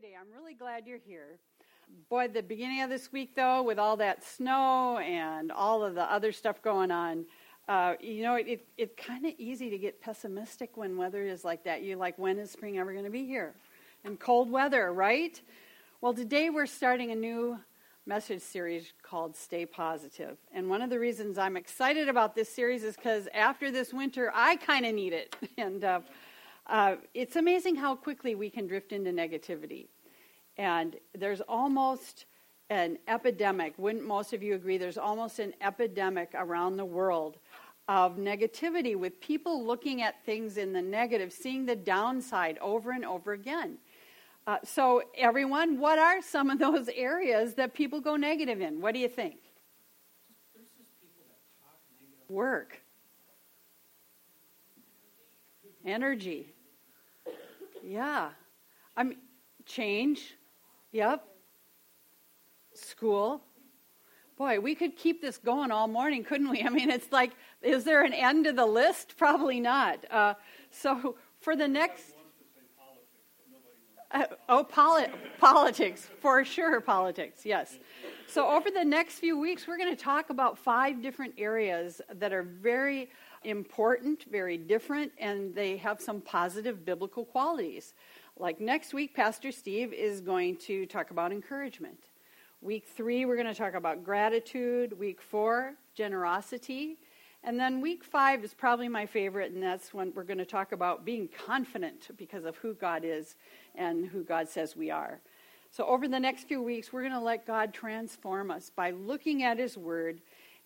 today. I'm really glad you're here. Boy, the beginning of this week, though, with all that snow and all of the other stuff going on, uh, you know, it, it's kind of easy to get pessimistic when weather is like that. You're like, when is spring ever going to be here? And cold weather, right? Well, today we're starting a new message series called Stay Positive. And one of the reasons I'm excited about this series is because after this winter, I kind of need it. And uh, uh, it's amazing how quickly we can drift into negativity. And there's almost an epidemic. Wouldn't most of you agree? There's almost an epidemic around the world of negativity with people looking at things in the negative, seeing the downside over and over again. Uh, so, everyone, what are some of those areas that people go negative in? What do you think? Work, energy, yeah. I mean, change. Yep. School. Boy, we could keep this going all morning, couldn't we? I mean, it's like, is there an end to the list? Probably not. Uh, so for the next. Uh, oh, poli- politics, for sure, politics, yes. So, over the next few weeks, we're going to talk about five different areas that are very important, very different, and they have some positive biblical qualities. Like next week, Pastor Steve is going to talk about encouragement. Week three, we're going to talk about gratitude. Week four, generosity. And then week five is probably my favorite, and that's when we're going to talk about being confident because of who God is and who God says we are. So, over the next few weeks, we're going to let God transform us by looking at His Word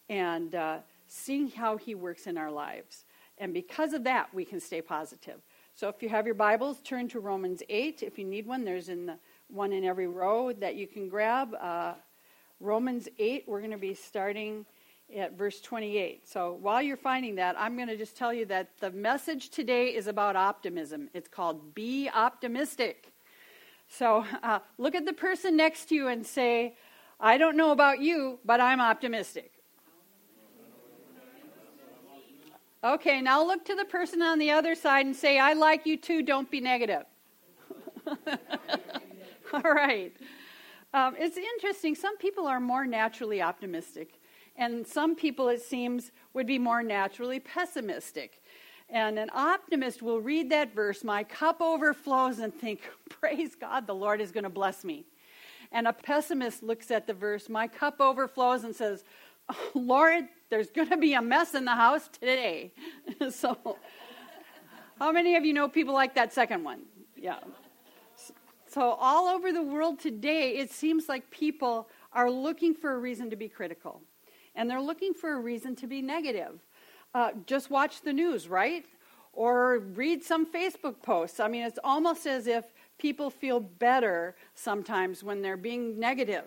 and uh, seeing how He works in our lives. And because of that, we can stay positive. So if you have your Bibles, turn to Romans 8. If you need one, there's in the, one in every row that you can grab. Uh, Romans 8, we're going to be starting at verse 28. So while you're finding that, I'm going to just tell you that the message today is about optimism. It's called Be Optimistic. So uh, look at the person next to you and say, I don't know about you, but I'm optimistic. Okay, now look to the person on the other side and say, I like you too, don't be negative. All right. Um, it's interesting. Some people are more naturally optimistic, and some people, it seems, would be more naturally pessimistic. And an optimist will read that verse, my cup overflows, and think, Praise God, the Lord is going to bless me. And a pessimist looks at the verse, my cup overflows, and says, Lord, there's going to be a mess in the house today. so, how many of you know people like that second one? Yeah. So, all over the world today, it seems like people are looking for a reason to be critical, and they're looking for a reason to be negative. Uh, just watch the news, right? Or read some Facebook posts. I mean, it's almost as if people feel better sometimes when they're being negative.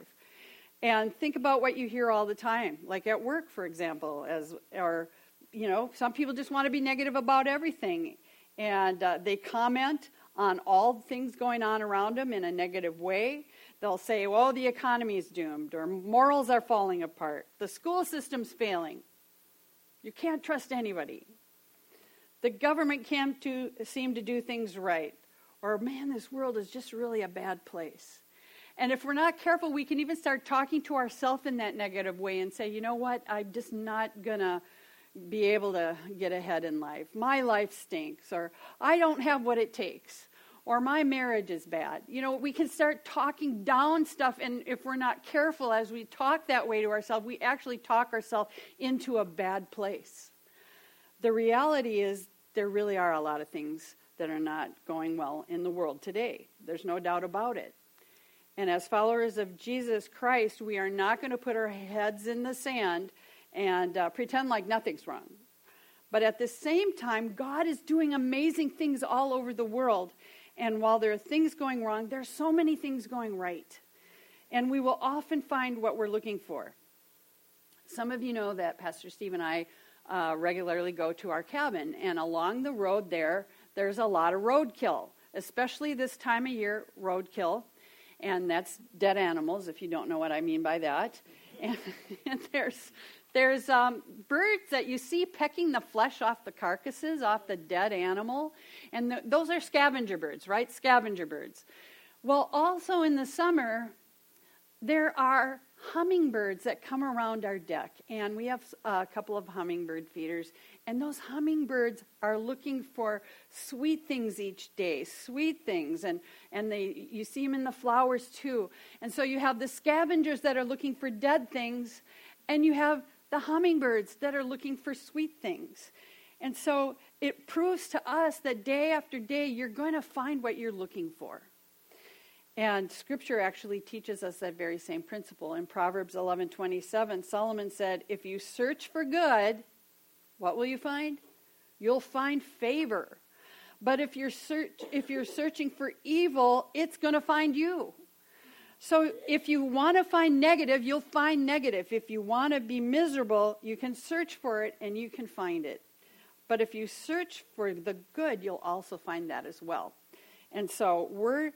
And think about what you hear all the time, like at work, for example, as or you know, some people just want to be negative about everything, and uh, they comment on all things going on around them in a negative way. They'll say, "Well, the economy is doomed," or "Morals are falling apart," "The school system's failing." You can't trust anybody. The government can't seem to do things right, or "Man, this world is just really a bad place." And if we're not careful, we can even start talking to ourselves in that negative way and say, you know what, I'm just not going to be able to get ahead in life. My life stinks, or I don't have what it takes, or my marriage is bad. You know, we can start talking down stuff, and if we're not careful as we talk that way to ourselves, we actually talk ourselves into a bad place. The reality is, there really are a lot of things that are not going well in the world today. There's no doubt about it. And as followers of Jesus Christ, we are not going to put our heads in the sand and uh, pretend like nothing's wrong. But at the same time, God is doing amazing things all over the world. And while there are things going wrong, there are so many things going right. And we will often find what we're looking for. Some of you know that Pastor Steve and I uh, regularly go to our cabin, and along the road there, there's a lot of roadkill, especially this time of year, roadkill and that's dead animals, if you don't know what I mean by that. And, and there's there's um, birds that you see pecking the flesh off the carcasses, off the dead animal, and those are scavenger birds, right? Scavenger birds. Well, also in the summer, there are hummingbirds that come around our deck, and we have a couple of hummingbird feeders. And those hummingbirds are looking for sweet things each day, sweet things, and and they you see them in the flowers too. And so you have the scavengers that are looking for dead things, and you have the hummingbirds that are looking for sweet things. And so it proves to us that day after day you're going to find what you're looking for. And scripture actually teaches us that very same principle. In Proverbs 11:27, Solomon said, "If you search for good, what will you find? You'll find favor. But if you're search, if you're searching for evil, it's going to find you." So if you want to find negative, you'll find negative. If you want to be miserable, you can search for it and you can find it. But if you search for the good, you'll also find that as well. And so we're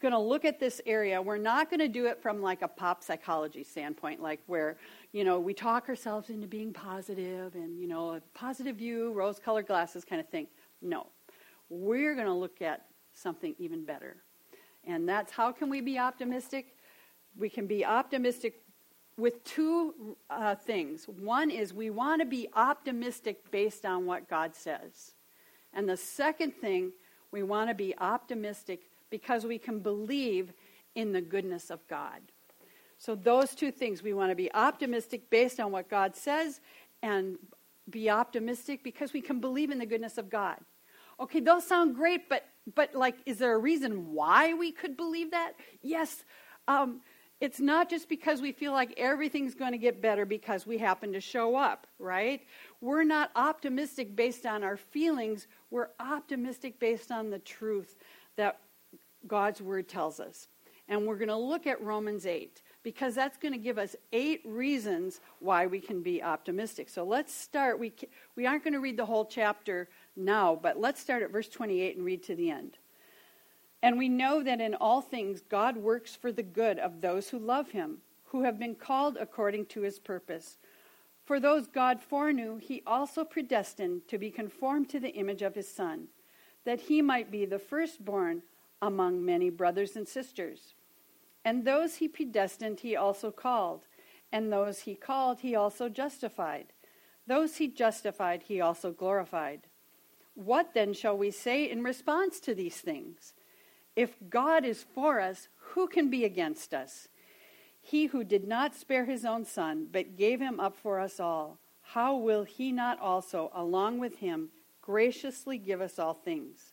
going to look at this area. We're not going to do it from like a pop psychology standpoint, like where, you know, we talk ourselves into being positive and, you know, a positive view, rose colored glasses kind of thing. No. We're going to look at something even better. And that's how can we be optimistic? We can be optimistic with two uh, things. One is we want to be optimistic based on what God says. And the second thing, we want to be optimistic because we can believe in the goodness of God. So, those two things we want to be optimistic based on what God says and be optimistic because we can believe in the goodness of God. Okay, those sound great, but but like, is there a reason why we could believe that? Yes. Um, it's not just because we feel like everything's going to get better because we happen to show up, right? We're not optimistic based on our feelings. We're optimistic based on the truth that God's word tells us. And we're going to look at Romans 8 because that's going to give us eight reasons why we can be optimistic. So let's start. We, we aren't going to read the whole chapter now, but let's start at verse 28 and read to the end. And we know that in all things God works for the good of those who love him, who have been called according to his purpose. For those God foreknew, he also predestined to be conformed to the image of his Son, that he might be the firstborn among many brothers and sisters. And those he predestined, he also called. And those he called, he also justified. Those he justified, he also glorified. What then shall we say in response to these things? If God is for us, who can be against us? He who did not spare his own son, but gave him up for us all, how will he not also, along with him, graciously give us all things?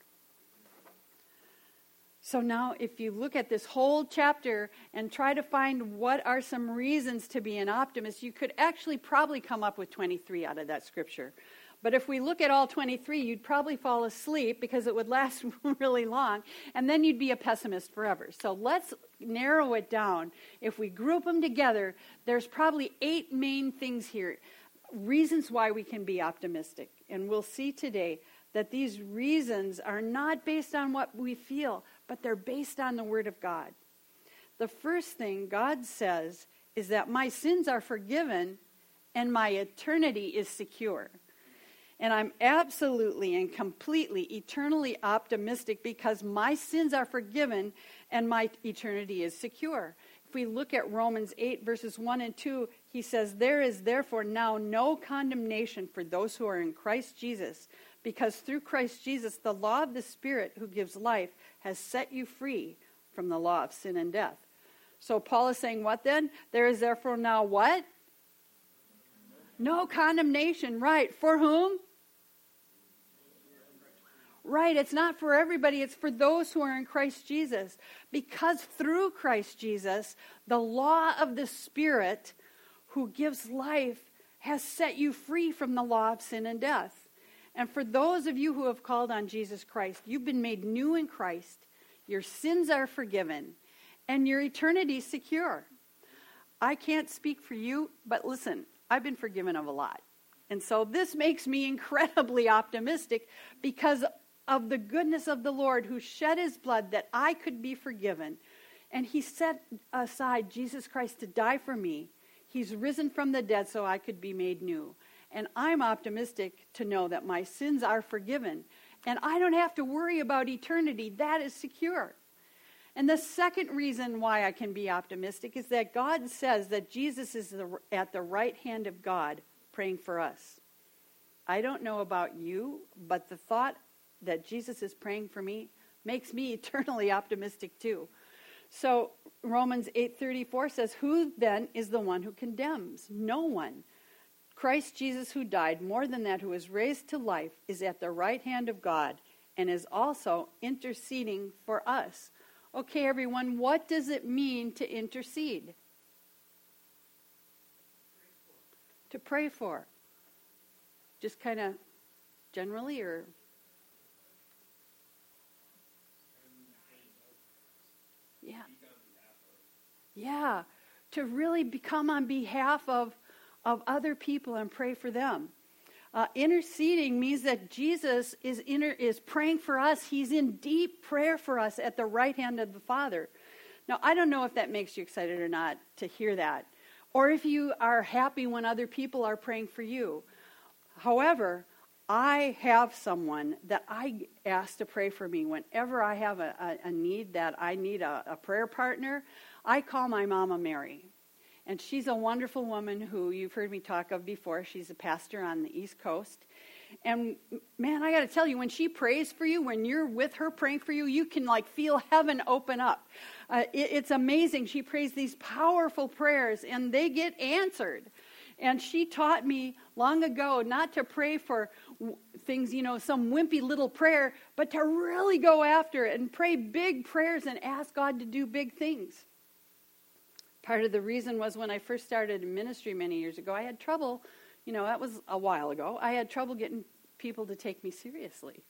So now, if you look at this whole chapter and try to find what are some reasons to be an optimist, you could actually probably come up with 23 out of that scripture. But if we look at all 23, you'd probably fall asleep because it would last really long, and then you'd be a pessimist forever. So let's narrow it down. If we group them together, there's probably eight main things here reasons why we can be optimistic. And we'll see today that these reasons are not based on what we feel, but they're based on the Word of God. The first thing God says is that my sins are forgiven and my eternity is secure. And I'm absolutely and completely eternally optimistic because my sins are forgiven and my eternity is secure. If we look at Romans 8, verses 1 and 2, he says, There is therefore now no condemnation for those who are in Christ Jesus, because through Christ Jesus, the law of the Spirit who gives life has set you free from the law of sin and death. So Paul is saying, what then? There is therefore now what? No condemnation, right. For whom? Right, it's not for everybody, it's for those who are in Christ Jesus. Because through Christ Jesus, the law of the Spirit who gives life has set you free from the law of sin and death. And for those of you who have called on Jesus Christ, you've been made new in Christ, your sins are forgiven, and your eternity secure. I can't speak for you, but listen, I've been forgiven of a lot. And so this makes me incredibly optimistic because of the goodness of the Lord who shed his blood that I could be forgiven. And he set aside Jesus Christ to die for me. He's risen from the dead so I could be made new. And I'm optimistic to know that my sins are forgiven. And I don't have to worry about eternity. That is secure. And the second reason why I can be optimistic is that God says that Jesus is the, at the right hand of God praying for us. I don't know about you, but the thought that Jesus is praying for me makes me eternally optimistic too. So Romans 8:34 says, "Who then is the one who condemns? No one. Christ Jesus who died, more than that who is raised to life, is at the right hand of God and is also interceding for us." Okay, everyone, what does it mean to intercede? To pray for. Just kind of generally or Yeah. Yeah. To really become on behalf of, of other people and pray for them. Uh, interceding means that Jesus is, inter- is praying for us. He's in deep prayer for us at the right hand of the Father. Now, I don't know if that makes you excited or not to hear that, or if you are happy when other people are praying for you. However, I have someone that I ask to pray for me whenever I have a, a, a need that I need a, a prayer partner. I call my Mama Mary. And she's a wonderful woman who you've heard me talk of before. She's a pastor on the East Coast. And man, I got to tell you, when she prays for you, when you're with her praying for you, you can like feel heaven open up. Uh, it, it's amazing. She prays these powerful prayers and they get answered. And she taught me long ago not to pray for things, you know, some wimpy little prayer, but to really go after it and pray big prayers and ask God to do big things. Part of the reason was when I first started in ministry many years ago, I had trouble, you know, that was a while ago, I had trouble getting people to take me seriously.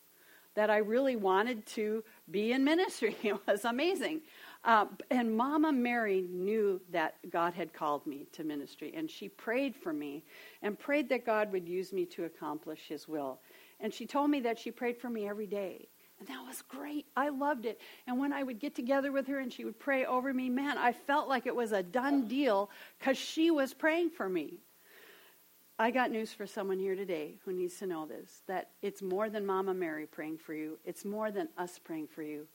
That I really wanted to be in ministry. It was amazing. Uh, and Mama Mary knew that God had called me to ministry, and she prayed for me and prayed that God would use me to accomplish His will. And she told me that she prayed for me every day. And that was great. I loved it. And when I would get together with her and she would pray over me, man, I felt like it was a done deal because she was praying for me. I got news for someone here today who needs to know this that it's more than Mama Mary praying for you, it's more than us praying for you.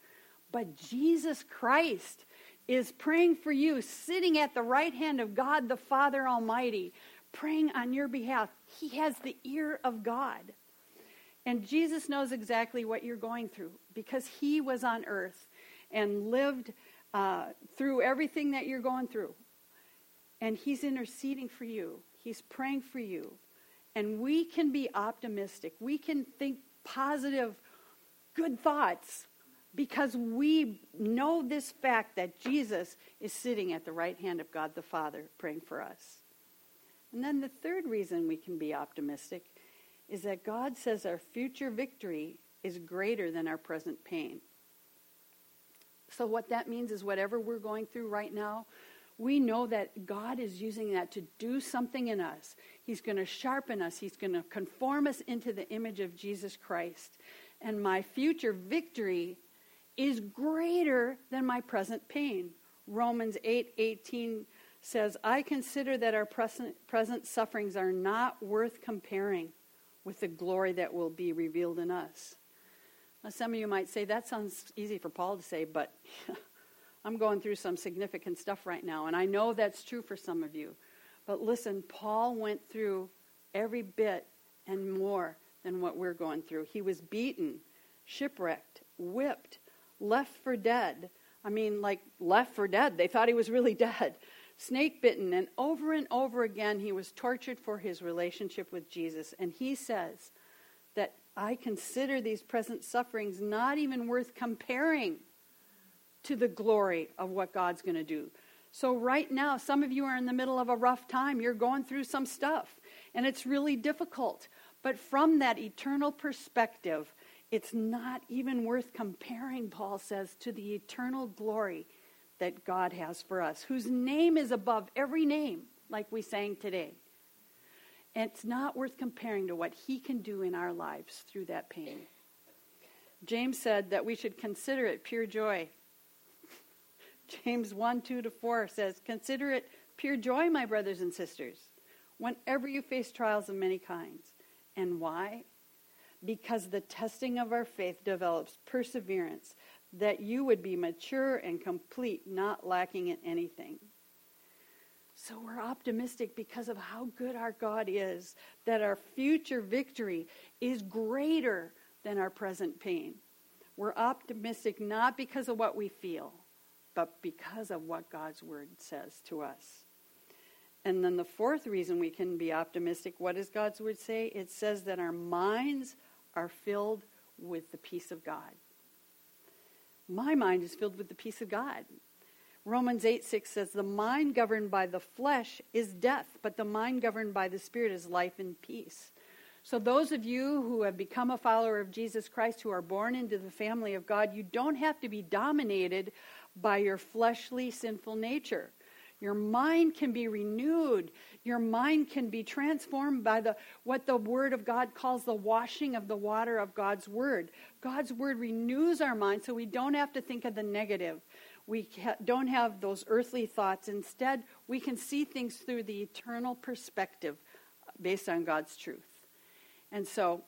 But Jesus Christ is praying for you, sitting at the right hand of God the Father Almighty, praying on your behalf. He has the ear of God. And Jesus knows exactly what you're going through because he was on earth and lived uh, through everything that you're going through. And he's interceding for you, he's praying for you. And we can be optimistic, we can think positive, good thoughts because we know this fact that Jesus is sitting at the right hand of God the Father praying for us. And then the third reason we can be optimistic is that God says our future victory is greater than our present pain. So, what that means is whatever we're going through right now, we know that God is using that to do something in us. He's going to sharpen us, He's going to conform us into the image of Jesus Christ. And my future victory is greater than my present pain. Romans 8 18 says, I consider that our present, present sufferings are not worth comparing with the glory that will be revealed in us. Now, some of you might say, that sounds easy for Paul to say, but I'm going through some significant stuff right now, and I know that's true for some of you. But listen, Paul went through every bit and more than what we're going through. He was beaten, shipwrecked, whipped, left for dead. I mean, like left for dead. They thought he was really dead. Snake bitten. And over and over again, he was tortured for his relationship with Jesus. And he says that I consider these present sufferings not even worth comparing to the glory of what God's going to do. So, right now, some of you are in the middle of a rough time. You're going through some stuff, and it's really difficult. But from that eternal perspective, it's not even worth comparing, Paul says, to the eternal glory that God has for us, whose name is above every name, like we sang today. And it's not worth comparing to what he can do in our lives through that pain. James said that we should consider it pure joy. James 1 2 to 4 says, Consider it pure joy, my brothers and sisters, whenever you face trials of many kinds. And why? because the testing of our faith develops perseverance, that you would be mature and complete, not lacking in anything. So we're optimistic because of how good our God is, that our future victory is greater than our present pain. We're optimistic not because of what we feel, but because of what God's word says to us. And then the fourth reason we can be optimistic, what does God's word say? It says that our minds are filled with the peace of God. My mind is filled with the peace of God. Romans 8 6 says, The mind governed by the flesh is death, but the mind governed by the Spirit is life and peace. So, those of you who have become a follower of Jesus Christ, who are born into the family of God, you don't have to be dominated by your fleshly sinful nature. Your mind can be renewed. Your mind can be transformed by the what the word of God calls the washing of the water of God's word. God's word renews our mind so we don't have to think of the negative. We don't have those earthly thoughts. Instead, we can see things through the eternal perspective uh, based on God's truth. And so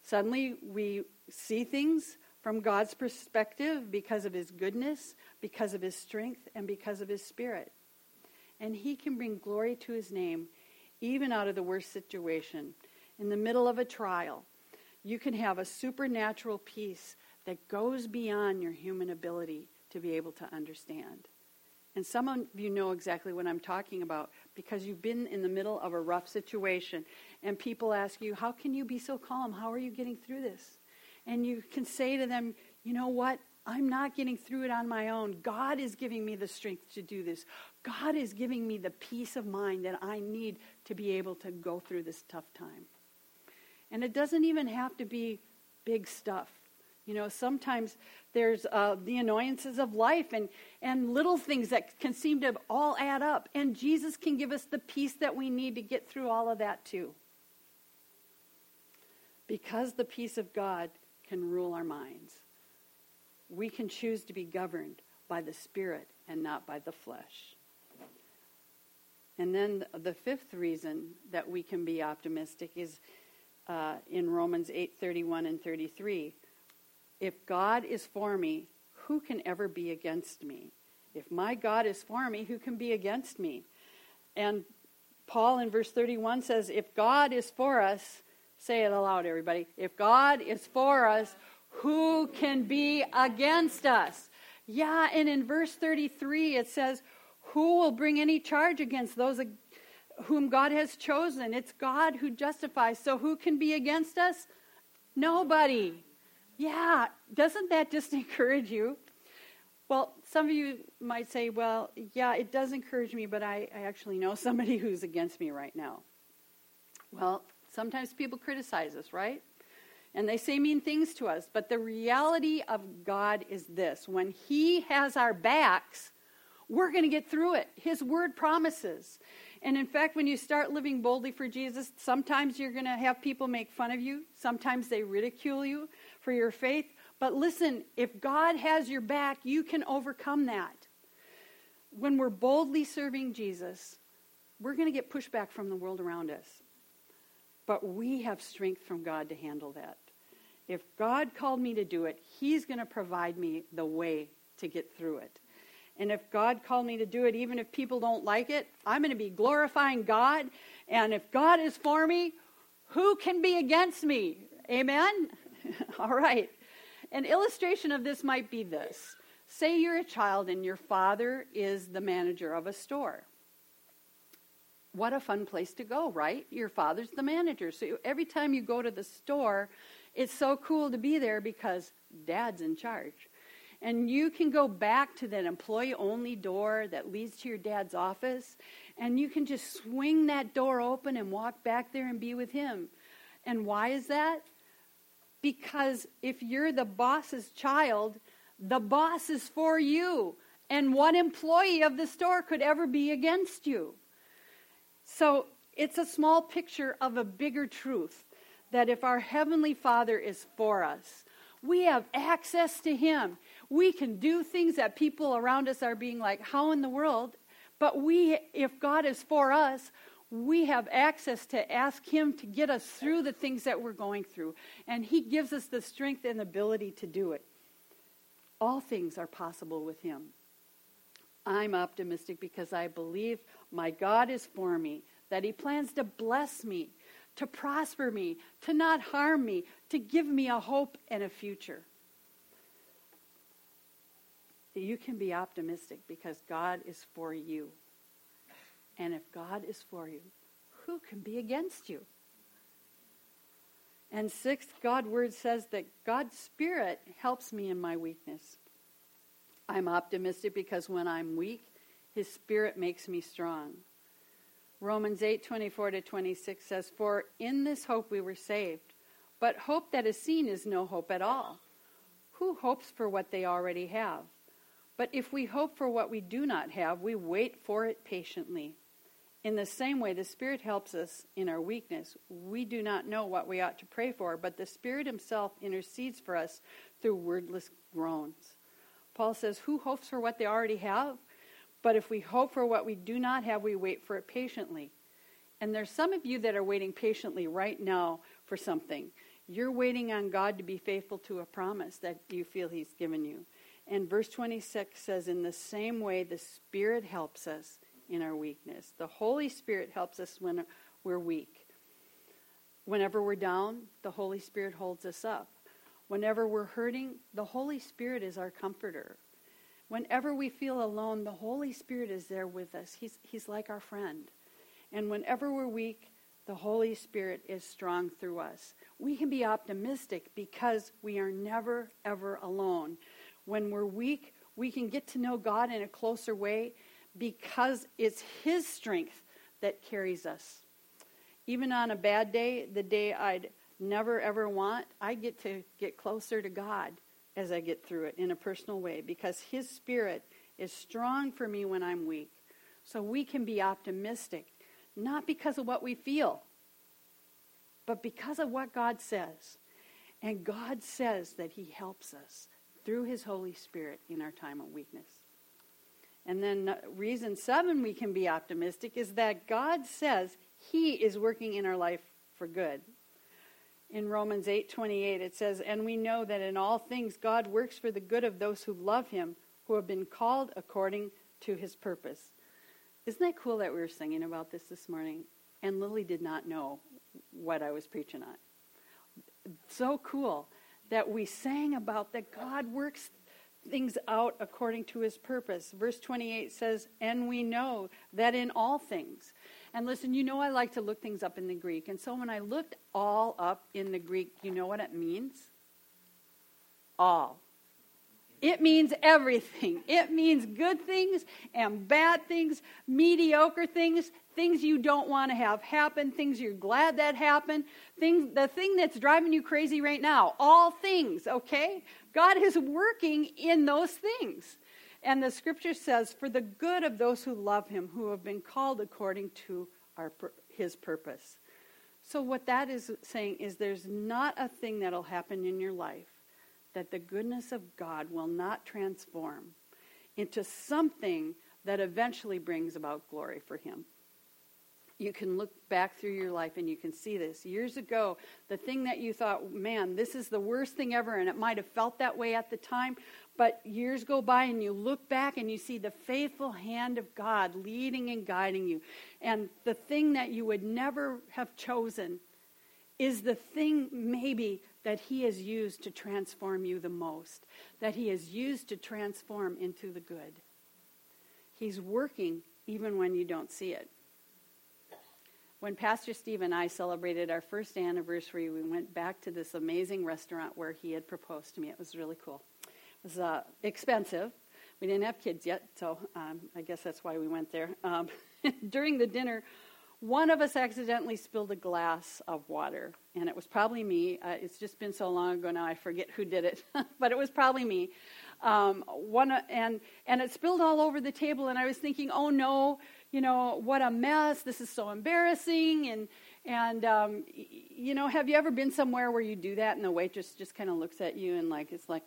suddenly we see things from God's perspective because of his goodness, because of his strength, and because of his spirit and He can bring glory to His name even out of the worst situation. In the middle of a trial, you can have a supernatural peace that goes beyond your human ability to be able to understand. And some of you know exactly what I'm talking about because you've been in the middle of a rough situation and people ask you, How can you be so calm? How are you getting through this? And you can say to them, You know what? I'm not getting through it on my own. God is giving me the strength to do this. God is giving me the peace of mind that I need to be able to go through this tough time. And it doesn't even have to be big stuff. You know, sometimes there's uh, the annoyances of life and, and little things that can seem to all add up. And Jesus can give us the peace that we need to get through all of that too. Because the peace of God can rule our minds we can choose to be governed by the Spirit and not by the flesh. And then the fifth reason that we can be optimistic is uh, in Romans 8 31 and 33. If God is for me, who can ever be against me? If my God is for me, who can be against me? And Paul in verse 31 says, If God is for us, say it aloud, everybody. If God is for us, who can be against us? Yeah, and in verse 33 it says, Who will bring any charge against those whom God has chosen? It's God who justifies. So who can be against us? Nobody. Yeah, doesn't that just encourage you? Well, some of you might say, well, yeah, it does encourage me, but I, I actually know somebody who's against me right now. Well, sometimes people criticize us, right? And they say mean things to us. But the reality of God is this when He has our backs, we're going to get through it. His word promises. And in fact, when you start living boldly for Jesus, sometimes you're going to have people make fun of you, sometimes they ridicule you for your faith. But listen, if God has your back, you can overcome that. When we're boldly serving Jesus, we're going to get pushback from the world around us. But we have strength from God to handle that. If God called me to do it, He's going to provide me the way to get through it. And if God called me to do it, even if people don't like it, I'm going to be glorifying God. And if God is for me, who can be against me? Amen? All right. An illustration of this might be this. Say you're a child and your father is the manager of a store. What a fun place to go, right? Your father's the manager. So every time you go to the store, it's so cool to be there because dad's in charge. And you can go back to that employee only door that leads to your dad's office, and you can just swing that door open and walk back there and be with him. And why is that? Because if you're the boss's child, the boss is for you. And what employee of the store could ever be against you? So it's a small picture of a bigger truth that if our Heavenly Father is for us, we have access to Him. We can do things that people around us are being like, how in the world? But we, if God is for us, we have access to ask Him to get us through the things that we're going through. And He gives us the strength and ability to do it. All things are possible with Him. I'm optimistic because I believe my God is for me, that He plans to bless me, to prosper me, to not harm me, to give me a hope and a future. You can be optimistic because God is for you. And if God is for you, who can be against you? And sixth, God's word says that God's Spirit helps me in my weakness. I'm optimistic because when I'm weak, His Spirit makes me strong. Romans 8 24 to 26 says, For in this hope we were saved. But hope that is seen is no hope at all. Who hopes for what they already have? But if we hope for what we do not have, we wait for it patiently. In the same way, the Spirit helps us in our weakness. We do not know what we ought to pray for, but the Spirit Himself intercedes for us through wordless groans. Paul says, Who hopes for what they already have? But if we hope for what we do not have, we wait for it patiently. And there's some of you that are waiting patiently right now for something. You're waiting on God to be faithful to a promise that you feel He's given you. And verse 26 says, In the same way, the Spirit helps us in our weakness. The Holy Spirit helps us when we're weak. Whenever we're down, the Holy Spirit holds us up. Whenever we're hurting, the Holy Spirit is our comforter. Whenever we feel alone, the Holy Spirit is there with us. He's, he's like our friend. And whenever we're weak, the Holy Spirit is strong through us. We can be optimistic because we are never, ever alone. When we're weak, we can get to know God in a closer way because it's His strength that carries us. Even on a bad day, the day I'd never ever want, I get to get closer to God as I get through it in a personal way because His Spirit is strong for me when I'm weak. So we can be optimistic, not because of what we feel, but because of what God says. And God says that He helps us through His Holy Spirit in our time of weakness. And then uh, reason seven we can be optimistic is that God says He is working in our life for good. In Romans 8:28 it says, "And we know that in all things God works for the good of those who love him, who have been called according to his purpose." Isn't that cool that we were singing about this this morning? And Lily did not know what I was preaching on. So cool that we sang about that God works things out according to his purpose. Verse 28 says, And we know that in all things. And listen, you know I like to look things up in the Greek. And so when I looked all up in the Greek, you know what it means? All. It means everything. It means good things and bad things, mediocre things, things you don't want to have happen, things you're glad that happened, things the thing that's driving you crazy right now. All things, okay? God is working in those things. And the scripture says, for the good of those who love him, who have been called according to our, his purpose. So, what that is saying is there's not a thing that'll happen in your life that the goodness of God will not transform into something that eventually brings about glory for Him. You can look back through your life and you can see this. Years ago, the thing that you thought, man, this is the worst thing ever, and it might have felt that way at the time, but years go by and you look back and you see the faithful hand of God leading and guiding you. And the thing that you would never have chosen is the thing maybe that He has used to transform you the most, that He has used to transform into the good. He's working even when you don't see it. When Pastor Steve and I celebrated our first anniversary, we went back to this amazing restaurant where he had proposed to me. It was really cool. Was uh, expensive. We didn't have kids yet, so um, I guess that's why we went there. Um, during the dinner, one of us accidentally spilled a glass of water, and it was probably me. Uh, it's just been so long ago now, I forget who did it, but it was probably me. Um, one and and it spilled all over the table, and I was thinking, oh no, you know what a mess! This is so embarrassing. And and um, you know, have you ever been somewhere where you do that, and the waitress just kind of looks at you and like it's like,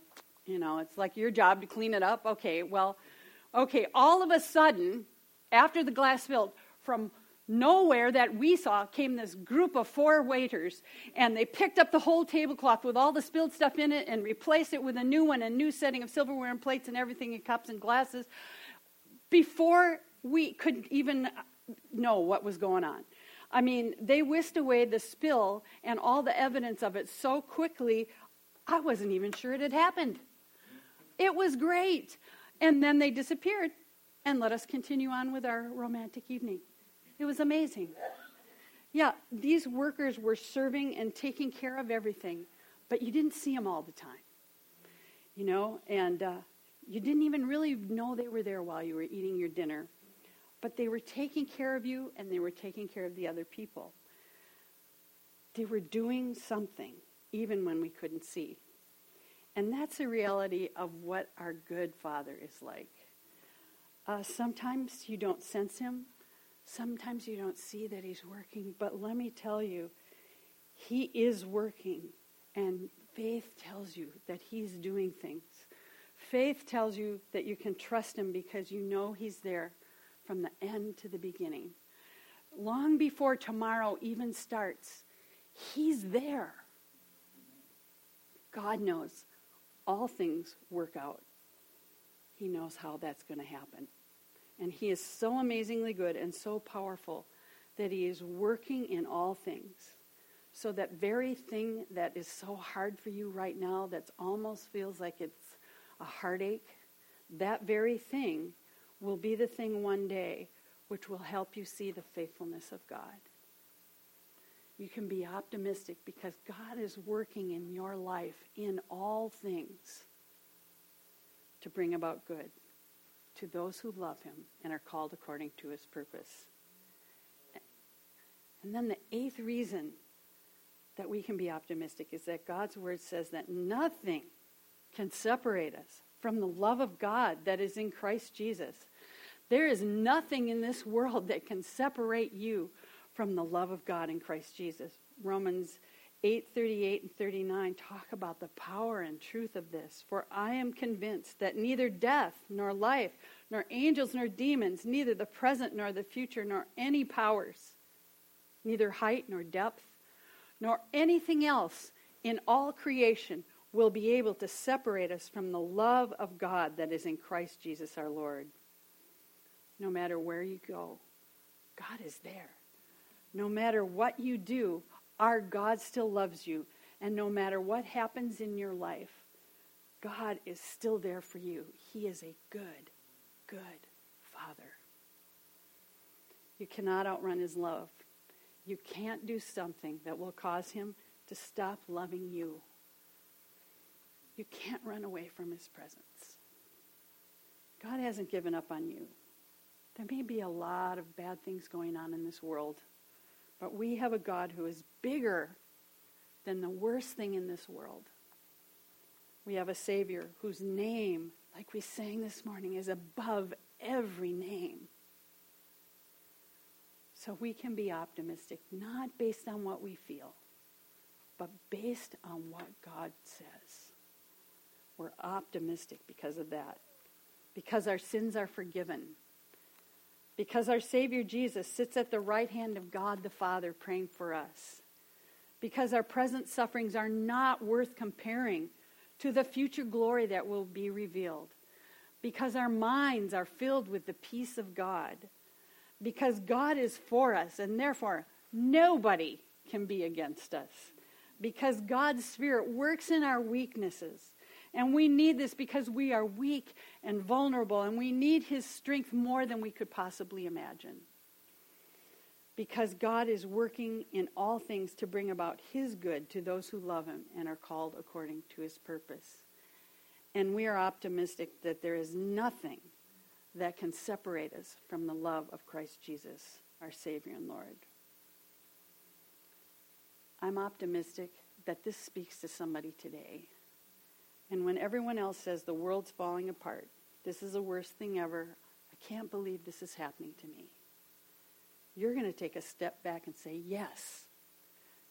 you know, it's like your job to clean it up. Okay, well, okay, all of a sudden, after the glass spilled, from nowhere that we saw came this group of four waiters and they picked up the whole tablecloth with all the spilled stuff in it and replaced it with a new one a new setting of silverware and plates and everything and cups and glasses before we could even know what was going on i mean they whisked away the spill and all the evidence of it so quickly i wasn't even sure it had happened it was great and then they disappeared and let us continue on with our romantic evening it was amazing. Yeah, these workers were serving and taking care of everything, but you didn't see them all the time. You know, and uh, you didn't even really know they were there while you were eating your dinner. But they were taking care of you and they were taking care of the other people. They were doing something, even when we couldn't see. And that's the reality of what our good Father is like. Uh, sometimes you don't sense him, Sometimes you don't see that He's working, but let me tell you, He is working, and faith tells you that He's doing things. Faith tells you that you can trust Him because you know He's there from the end to the beginning. Long before tomorrow even starts, He's there. God knows all things work out. He knows how that's going to happen. And He is so amazingly good and so powerful that He is working in all things. So, that very thing that is so hard for you right now, that almost feels like it's a heartache, that very thing will be the thing one day which will help you see the faithfulness of God. You can be optimistic because God is working in your life in all things to bring about good to those who love him and are called according to his purpose. And then the eighth reason that we can be optimistic is that God's word says that nothing can separate us from the love of God that is in Christ Jesus. There is nothing in this world that can separate you from the love of God in Christ Jesus. Romans 8 38 and 39 talk about the power and truth of this. For I am convinced that neither death, nor life, nor angels, nor demons, neither the present nor the future, nor any powers, neither height nor depth, nor anything else in all creation will be able to separate us from the love of God that is in Christ Jesus our Lord. No matter where you go, God is there. No matter what you do, our God still loves you. And no matter what happens in your life, God is still there for you. He is a good, good Father. You cannot outrun His love. You can't do something that will cause Him to stop loving you. You can't run away from His presence. God hasn't given up on you. There may be a lot of bad things going on in this world. But we have a God who is bigger than the worst thing in this world. We have a Savior whose name, like we sang this morning, is above every name. So we can be optimistic, not based on what we feel, but based on what God says. We're optimistic because of that, because our sins are forgiven because our Savior Jesus sits at the right hand of God the Father praying for us. Because our present sufferings are not worth comparing to the future glory that will be revealed. Because our minds are filled with the peace of God. Because God is for us, and therefore nobody can be against us because God's Spirit works in our weaknesses. And we need this because we are weak and vulnerable, and we need His strength more than we could possibly imagine. Because God is working in all things to bring about His good to those who love Him and are called according to His purpose. And we are optimistic that there is nothing that can separate us from the love of Christ Jesus, our Savior and Lord. I'm optimistic that this speaks to somebody today. And when everyone else says the world's falling apart, this is the worst thing ever, I can't believe this is happening to me. You're going to take a step back and say, yes,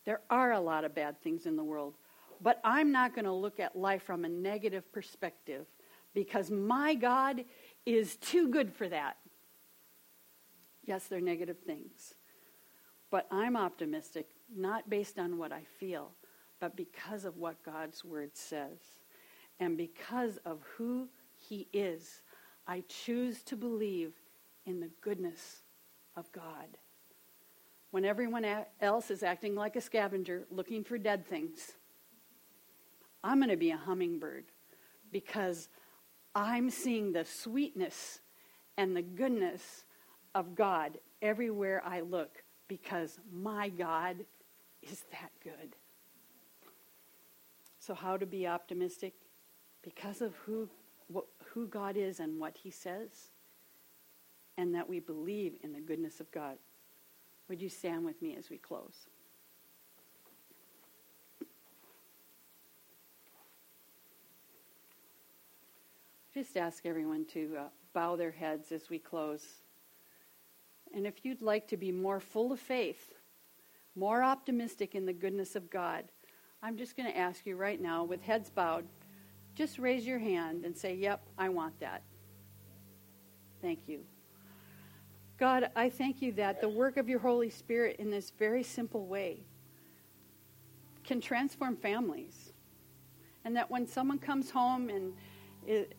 there are a lot of bad things in the world, but I'm not going to look at life from a negative perspective because my God is too good for that. Yes, they're negative things. But I'm optimistic, not based on what I feel, but because of what God's word says. And because of who he is, I choose to believe in the goodness of God. When everyone else is acting like a scavenger looking for dead things, I'm going to be a hummingbird because I'm seeing the sweetness and the goodness of God everywhere I look because my God is that good. So, how to be optimistic? Because of who, who God is and what He says, and that we believe in the goodness of God. Would you stand with me as we close? just ask everyone to uh, bow their heads as we close. And if you'd like to be more full of faith, more optimistic in the goodness of God, I'm just going to ask you right now, with heads bowed, just raise your hand and say, Yep, I want that. Thank you. God, I thank you that the work of your Holy Spirit in this very simple way can transform families. And that when someone comes home and it,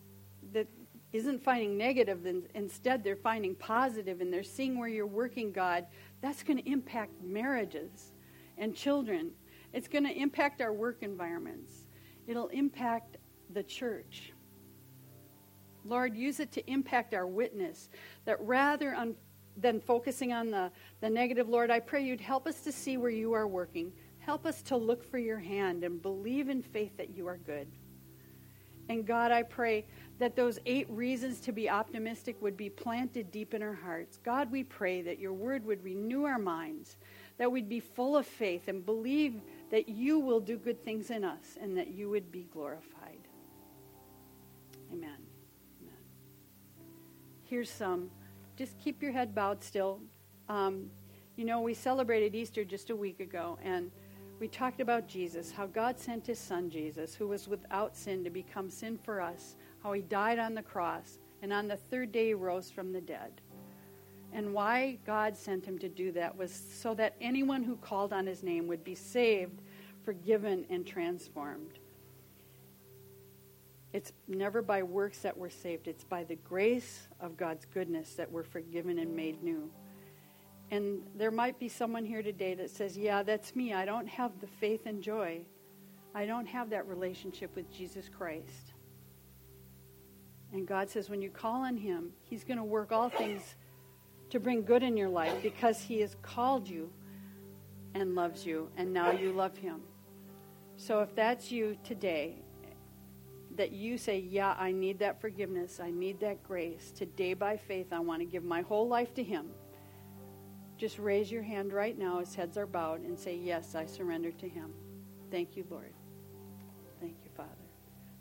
that isn't finding negative, and instead they're finding positive and they're seeing where you're working, God, that's going to impact marriages and children. It's going to impact our work environments. It'll impact the church. Lord, use it to impact our witness. That rather than focusing on the, the negative, Lord, I pray you'd help us to see where you are working. Help us to look for your hand and believe in faith that you are good. And God, I pray that those eight reasons to be optimistic would be planted deep in our hearts. God, we pray that your word would renew our minds, that we'd be full of faith and believe that you will do good things in us and that you would be glorified. Amen. Amen. Here's some. Just keep your head bowed still. Um, you know, we celebrated Easter just a week ago, and we talked about Jesus, how God sent his son Jesus, who was without sin, to become sin for us, how he died on the cross, and on the third day he rose from the dead. And why God sent him to do that was so that anyone who called on his name would be saved, forgiven, and transformed. It's never by works that we're saved, it's by the grace of God's goodness that we're forgiven and made new. And there might be someone here today that says, Yeah, that's me. I don't have the faith and joy. I don't have that relationship with Jesus Christ. And God says, when you call on Him, He's going to work all things to bring good in your life because He has called you and loves you, and now you love Him. So if that's you today, that you say, Yeah, I need that forgiveness, I need that grace. Today, by faith, I want to give my whole life to Him just raise your hand right now as heads are bowed and say, Yes, I surrender to Him. Thank you, Lord. Thank you, Father.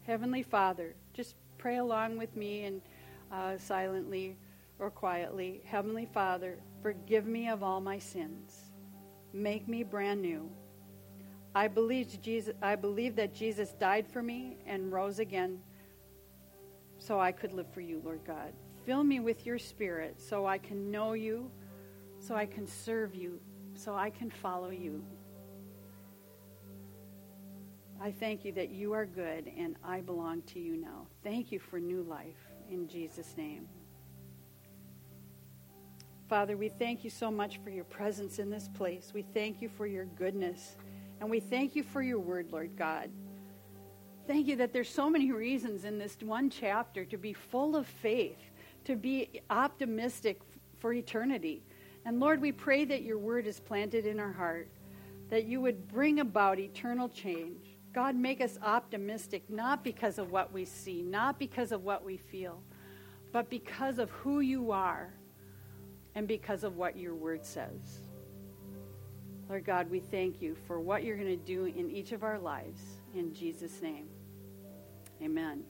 Heavenly Father, just pray along with me and uh, silently or quietly. Heavenly Father, forgive me of all my sins. Make me brand new. I believe, Jesus, I believe that Jesus died for me and rose again so I could live for you, Lord God. Fill me with your spirit so I can know you so I can serve you, so I can follow you. I thank you that you are good and I belong to you now. Thank you for new life in Jesus' name. Father, we thank you so much for your presence in this place. We thank you for your goodness. And we thank you for your word, Lord God. Thank you that there's so many reasons in this one chapter to be full of faith, to be optimistic for eternity. And Lord, we pray that your word is planted in our heart, that you would bring about eternal change. God, make us optimistic, not because of what we see, not because of what we feel, but because of who you are and because of what your word says. Lord God, we thank you for what you're going to do in each of our lives. In Jesus' name, amen.